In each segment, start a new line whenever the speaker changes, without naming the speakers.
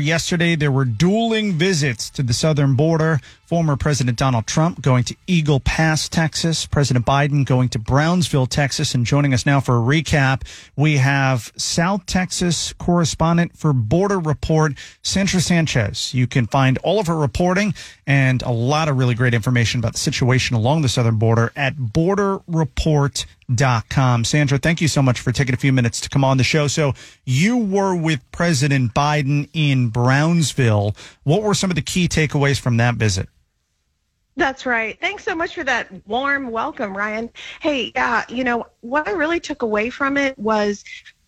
Yesterday, there were dueling visits to the southern border. Former President Donald Trump going to Eagle Pass, Texas. President Biden going to Brownsville, Texas. And joining us now for a recap, we have South Texas correspondent for Border Report, Sandra Sanchez. You can find all of her reporting and a lot of really great information about the situation along the southern border at borderreport.com. Sandra, thank you so much for taking a few minutes to come on the show. So you were with President Biden in Brownsville. What were some of the key takeaways from that visit?
That's right. Thanks so much for that warm welcome, Ryan. Hey, uh, you know, what I really took away from it was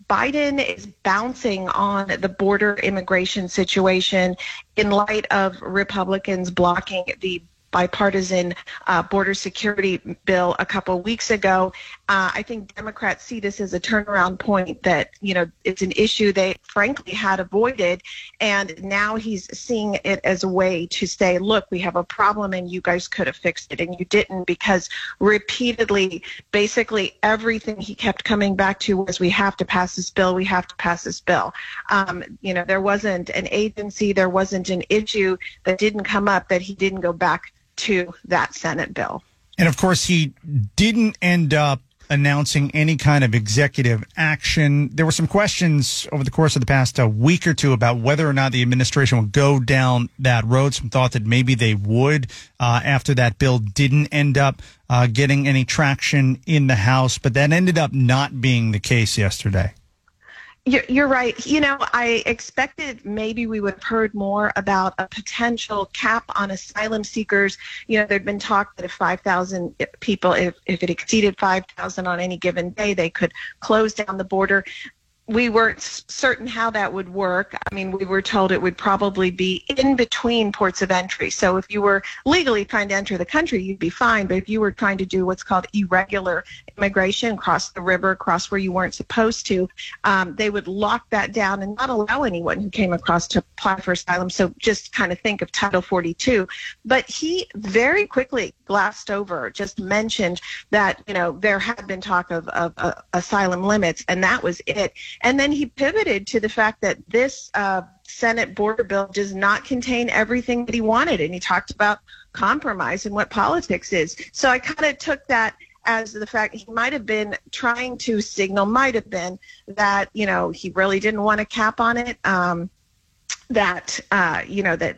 Biden is bouncing on the border immigration situation in light of Republicans blocking the bipartisan uh, border security bill a couple weeks ago. Uh, I think Democrats see this as a turnaround point that, you know, it's an issue they frankly had avoided. And now he's seeing it as a way to say, look, we have a problem and you guys could have fixed it and you didn't because repeatedly, basically everything he kept coming back to was we have to pass this bill, we have to pass this bill. Um, you know, there wasn't an agency, there wasn't an issue that didn't come up that he didn't go back to that Senate bill.
And of course, he didn't end up announcing any kind of executive action. There were some questions over the course of the past uh, week or two about whether or not the administration would go down that road. Some thought that maybe they would uh, after that bill didn't end up uh, getting any traction in the House, but that ended up not being the case yesterday.
You're, right. You know, I expected maybe we would have heard more about a potential cap on asylum seekers. You know, there'd been talk that if 5,000 people, if, if it exceeded 5,000 on any given day, they could close down the border we weren't certain how that would work. I mean, we were told it would probably be in between ports of entry. So if you were legally trying to enter the country, you'd be fine. But if you were trying to do what's called irregular immigration, cross the river, cross where you weren't supposed to, um, they would lock that down and not allow anyone who came across to apply for asylum. So just kind of think of Title 42. But he very quickly glassed over, just mentioned that, you know, there had been talk of, of uh, asylum limits, and that was it and then he pivoted to the fact that this uh, Senate border bill does not contain everything that he wanted. And he talked about compromise and what politics is. So I kind of took that as the fact he might have been trying to signal, might have been that, you know, he really didn't want a cap on it. Um, that, uh, you know, that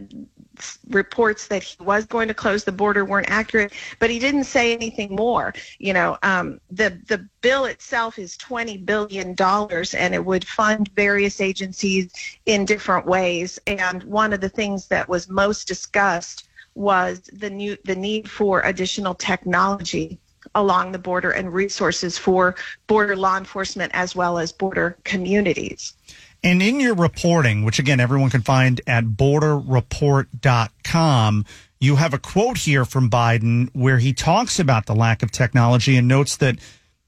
reports that he was going to close the border weren't accurate, but he didn't say anything more. You know, um, the the bill itself is twenty billion dollars, and it would fund various agencies in different ways. And one of the things that was most discussed was the new the need for additional technology along the border and resources for border law enforcement as well as border communities.
And in your reporting, which again, everyone can find at borderreport.com, you have a quote here from Biden where he talks about the lack of technology and notes that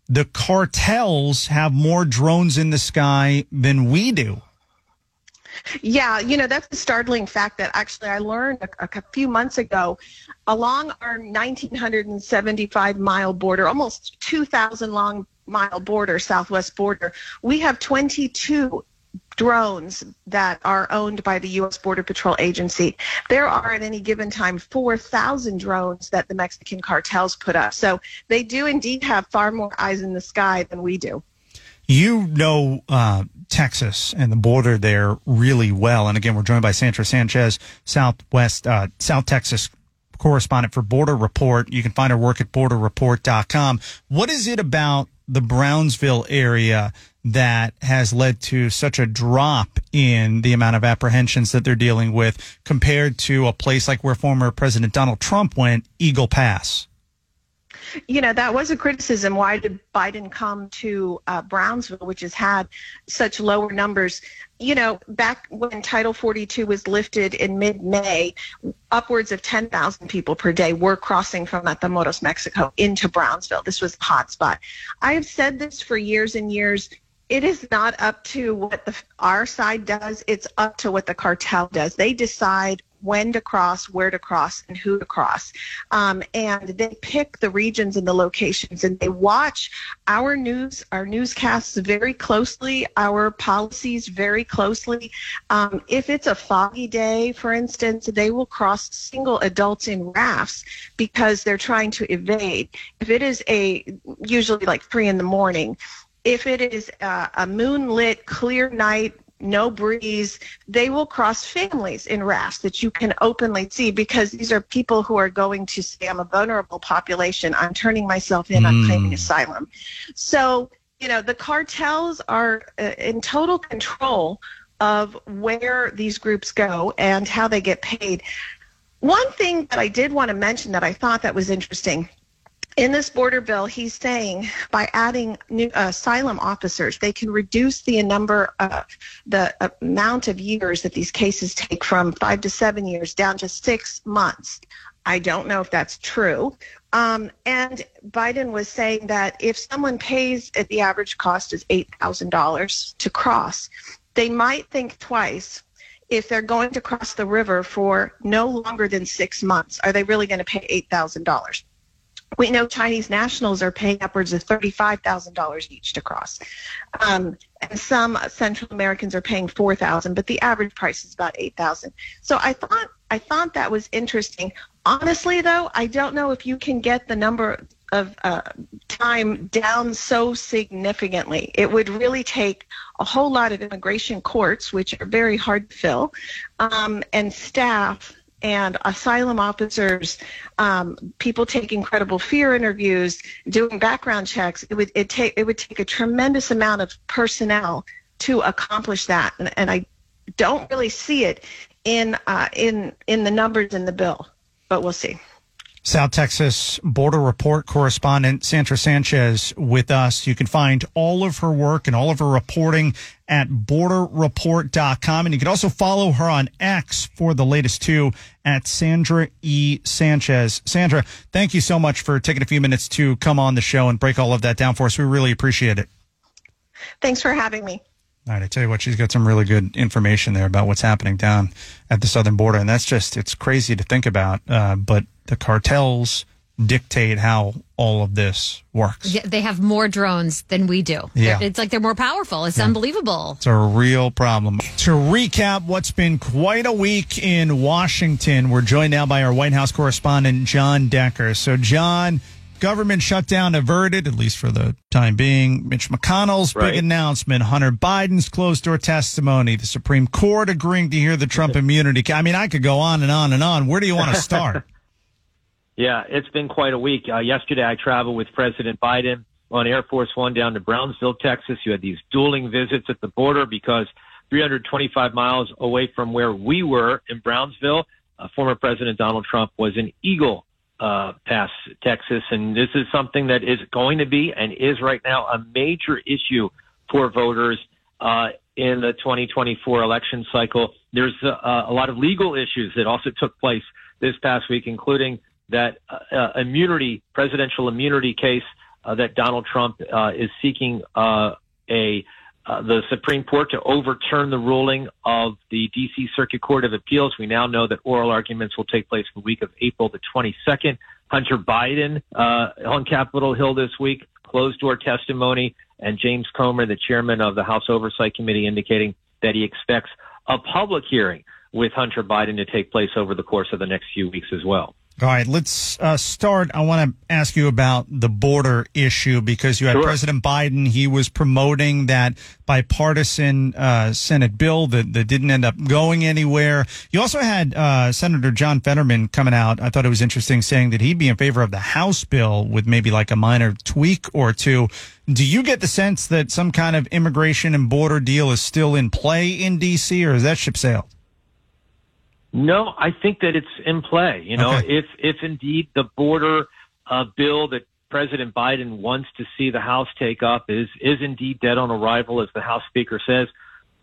the cartels have more drones in the sky than we do.
Yeah, you know, that's a startling fact that actually I learned a, a few months ago. Along our 1,975 mile border, almost 2,000 long mile border, southwest border, we have 22 drones that are owned by the U.S. Border Patrol Agency. There are at any given time 4,000 drones that the Mexican cartels put up. So they do indeed have far more eyes in the sky than we do.
You know uh, Texas and the border there really well. And again, we're joined by Sandra Sanchez, Southwest, uh, South Texas correspondent for Border Report. You can find her work at borderreport.com. What is it about the Brownsville area that has led to such a drop in the amount of apprehensions that they're dealing with compared to a place like where former President Donald Trump went, Eagle Pass?
you know, that was a criticism. Why did Biden come to uh, Brownsville, which has had such lower numbers? You know, back when Title 42 was lifted in mid May, upwards of 10,000 people per day were crossing from Matamoros, Mexico into Brownsville. This was a hotspot. I have said this for years and years it is not up to what the, our side does. It's up to what the cartel does. They decide when to cross, where to cross, and who to cross. Um, and they pick the regions and the locations, and they watch our news, our newscasts very closely, our policies very closely. Um, if it's a foggy day, for instance, they will cross single adults in rafts because they're trying to evade. If it is a usually like three in the morning, if it is uh, a moonlit, clear night, no breeze, they will cross families in rafts that you can openly see because these are people who are going to say, I'm a vulnerable population. I'm turning myself in. Mm. I'm claiming asylum. So, you know, the cartels are uh, in total control of where these groups go and how they get paid. One thing that I did want to mention that I thought that was interesting in this border bill, he's saying by adding new uh, asylum officers, they can reduce the number, uh, the amount of years that these cases take from five to seven years down to six months. I don't know if that's true. Um, and Biden was saying that if someone pays at the average cost is $8,000 to cross, they might think twice if they're going to cross the river for no longer than six months. Are they really going to pay $8,000? We know Chinese nationals are paying upwards of $35,000 each to cross. Um, and some Central Americans are paying 4000 but the average price is about 8000 So I thought I thought that was interesting. Honestly, though, I don't know if you can get the number of uh, time down so significantly. It would really take a whole lot of immigration courts, which are very hard to fill, um, and staff and asylum officers, um, people taking credible fear interviews, doing background checks. It would it take it would take a tremendous amount of personnel to accomplish that, and, and I don't really see it in uh, in in the numbers in the bill, but we'll see.
South Texas Border Report correspondent Sandra Sanchez with us. You can find all of her work and all of her reporting at borderreport.com. And you can also follow her on X for the latest two at Sandra E. Sanchez. Sandra, thank you so much for taking a few minutes to come on the show and break all of that down for us. We really appreciate it.
Thanks for having me.
All right, I tell you what, she's got some really good information there about what's happening down at the southern border, and that's just it's crazy to think about. Uh, but the cartels dictate how all of this works.
Yeah, they have more drones than we do.
Yeah.
It's like they're more powerful. It's yeah. unbelievable.
It's a real problem. To recap what's been quite a week in Washington, we're joined now by our White House correspondent, Jon Decker. So, Jon, government shutdown averted, at least for the time being. Mitch McConnell's right. big announcement, Hunter Biden's closed door testimony, the Supreme Court agreeing to hear the Trump immunity. I mean, I could go on and on and on. Where do you want to start?
Yeah, it's been quite a week. Uh, yesterday, I traveled with President Biden on Air Force One down to Brownsville, Texas. You had these dueling visits at the border because 325 miles away from where we were in Brownsville, uh, former President Donald Trump was in Eagle uh, Pass, Texas. And this is something that is going to be and is right now a major issue for voters uh, in the 2024 election cycle. There's uh, a lot of legal issues that also took place this past week, including that uh, uh, immunity, presidential immunity case that Donald Trump is seeking uh, a uh, the Supreme Court to overturn the ruling of the D.C. Circuit Court of Appeals. We now know that oral arguments will take place in the week of April the 22nd. Hunter Biden on Capitol Hill this week, closed door testimony, and James Comer, the chairman of the House Oversight Committee, indicating that he expects a public hearing with Hunter Biden to take place over the course of the next few weeks as well.
All right, let's uh, start. I want to ask you about the border issue because you had sure. President Biden. He was promoting that bipartisan uh, Senate bill that, that didn't end up going anywhere. You also had uh, Senator John Fetterman coming out. I thought it was interesting saying that he'd be in favor of the House bill with maybe like a minor tweak or two. Do you get the sense that some kind of immigration and border deal is still in play in D.C., or is that ship sailed?
No, I think that it's in play. You know, okay. if if indeed the border uh, bill that President Biden wants to see the House take up is is indeed dead on arrival, as the House Speaker says,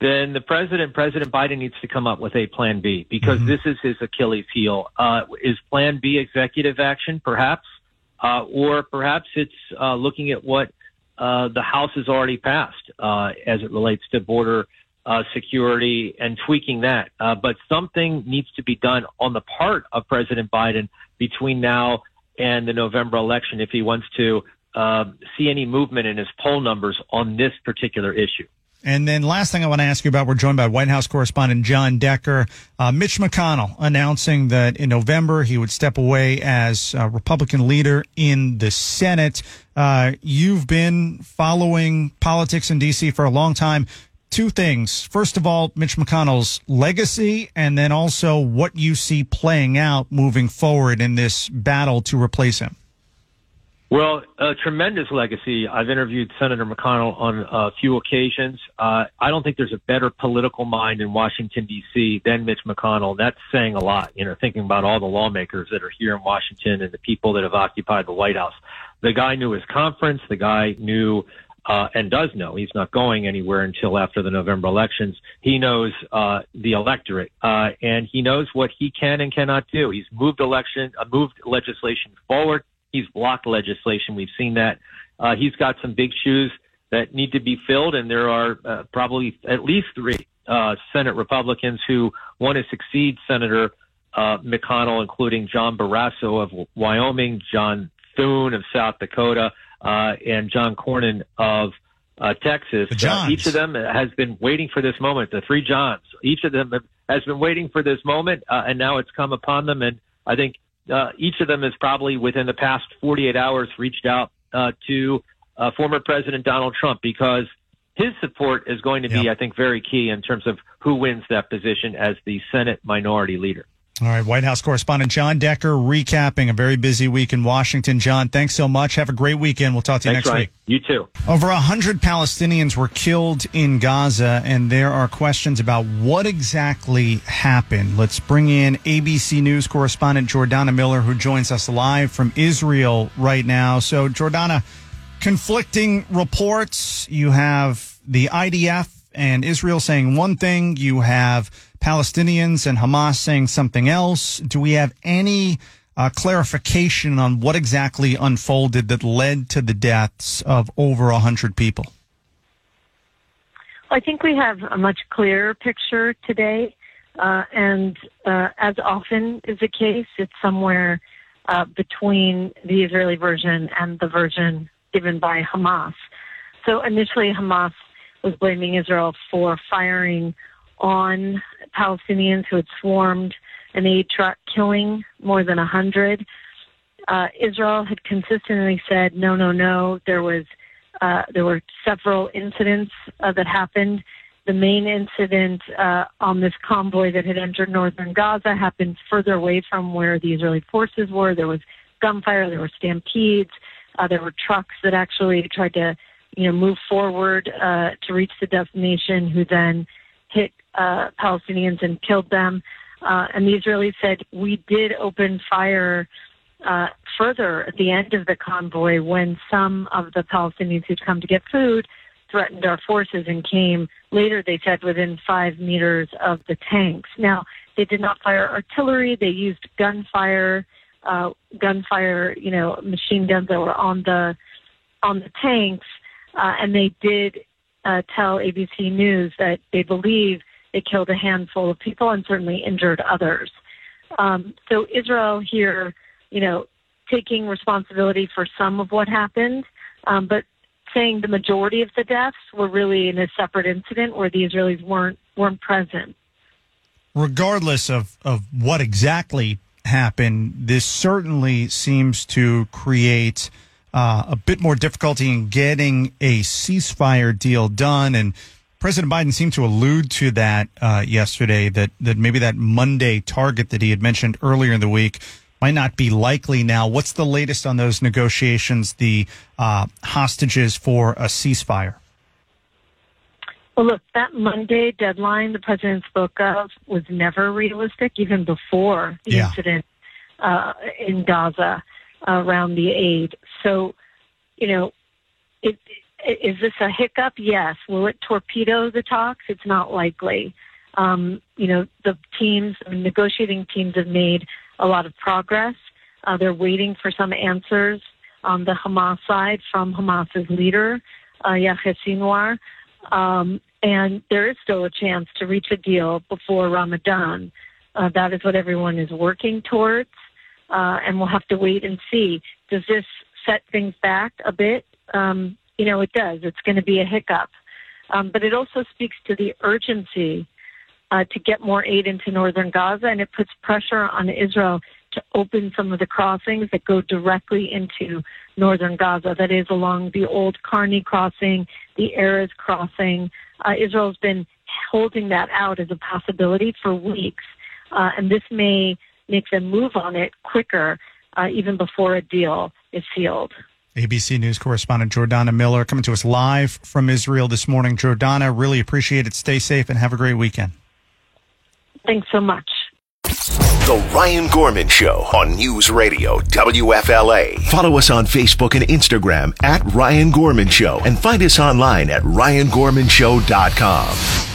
then the president, President Biden, needs to come up with a plan B because
Mm-hmm.
this is his Achilles heel. Uh, is Plan B executive action, perhaps, uh, or perhaps it's uh, looking at what uh, the House has already passed uh, as it relates to border uh, security and tweaking that. Uh, but something needs to be done on the part of President Biden between now and the November election if he wants to uh, see any movement in his poll numbers on this particular issue.
And then last thing I want to ask you about, we're joined by White House correspondent Jon Decker. Uh, Mitch McConnell announcing that in November he would step away as Republican leader in the Senate. Uh, you've been following politics in D.C. for a long time. Two things. First of all, Mitch McConnell's legacy, and then also what you see playing out moving forward in this battle to replace him.
Well, a tremendous legacy. I've interviewed Senator McConnell on a few occasions. Uh, I don't think there's a better political mind in Washington, D.C. than Mitch McConnell. That's saying a lot, you know, thinking about all the lawmakers that are here in Washington and the people that have occupied the White House. The guy knew his conference. The guy knew uh, and does know he's not going anywhere until after the November elections. He knows uh, the electorate, uh, and he knows what he can and cannot do. He's moved election, uh, moved legislation forward. He's blocked legislation. We've seen that. Uh, he's got some big shoes that need to be filled, and there are uh, probably at least three uh, Senate Republicans who want to succeed Senator uh, McConnell, including John Barrasso of Wyoming, John Thune of South Dakota, and John Cornyn of uh, Texas. Uh, each of them has been waiting for this moment. The three Johns. Each of them has been waiting for this moment, uh, and now it's come upon them. And I think uh, each of them has probably within the past 48 hours reached out uh, to uh, former President Donald Trump because his support is going to be,
Yep.
I think, very key in terms of who wins that position as the Senate minority leader.
All right, White House correspondent Jon Decker recapping a very busy week in Washington. Jon, thanks so much. Have a great weekend. We'll talk to you
Thanks,
next
Ryan.
week.
You too.
Over 100 Palestinians were killed in Gaza, and there are questions about what exactly happened. Let's bring in ABC News correspondent Jordana Miller, who joins us live from Israel right now. So, Jordana, conflicting reports. You have the IDF and Israel saying one thing, you have Palestinians and Hamas saying something else. Do we have any uh, clarification on what exactly unfolded that led to the deaths of over 100 people?
I think we have a much clearer picture today. Uh, and uh, as often is the case, it's somewhere uh, between the Israeli version and the version given by Hamas. So initially, Hamas was blaming Israel for firing on Palestinians who had swarmed an aid truck, killing more than a hundred. Uh, Israel had consistently said, no, no, no. There was uh, there were several incidents uh, that happened. The main incident uh, on this convoy that had entered northern Gaza happened further away from where the Israeli forces were. There was gunfire. There were stampedes. Uh, there were trucks that actually tried to, you know, move forward uh, to reach the destination, who then hit uh, Palestinians and killed them. Uh, and the Israelis said we did open fire uh, further at the end of the convoy when some of the Palestinians who'd come to get food threatened our forces and came later, they said, within five meters of the tanks. Now, they did not fire artillery. They used gunfire, uh, gunfire, you know, machine guns that were on the, on the tanks. Uh, and they did uh, tell ABC News that they believe they killed a handful of people and certainly injured others. Um, so Israel here, you know, taking responsibility for some of what happened, um, but saying the majority of the deaths were really in a separate incident where the Israelis weren't weren't present.
regardless of, of what exactly happened, this certainly seems to create uh, a bit more difficulty in getting a ceasefire deal done. And President Biden seemed to allude to that uh, yesterday that, that maybe that Monday target that he had mentioned earlier in the week might not be likely now. What's the latest on those negotiations, the uh, hostages for a ceasefire?
Well, look, that Monday deadline the president spoke of was never realistic, even before the
Yeah.
incident uh, in Gaza. Around the aid. So, you know, it, is this a hiccup? Yes. Will it torpedo the talks? It's not likely. Um, you know, the teams, negotiating teams have made a lot of progress. Uh, they're waiting for some answers on the Hamas side from Hamas's leader, uh, Yahya Sinwar. Um, and there is still a chance to reach a deal before Ramadan. Uh, that is what everyone is working towards. Uh, and we'll have to wait and see. Does this set things back a bit? Um, you know, it does. It's going to be a hiccup. Um, but it also speaks to the urgency uh, to get more aid into northern Gaza, and it puts pressure on Israel to open some of the crossings that go directly into northern Gaza. That is along the old Karni crossing, the Erez crossing. Uh, Israel's been holding that out as a possibility for weeks, uh, and this may make them move on it quicker, uh, even before a deal is sealed.
ABC News correspondent Jordana Miller coming to us live from Israel this morning. Jordana, really appreciate it. Stay safe and have a great weekend.
Thanks so much.
The Ryan Gorman Show on News Radio WFLA. Follow us on Facebook and Instagram at Ryan Gorman Show and find us online at ryangormanshow.com.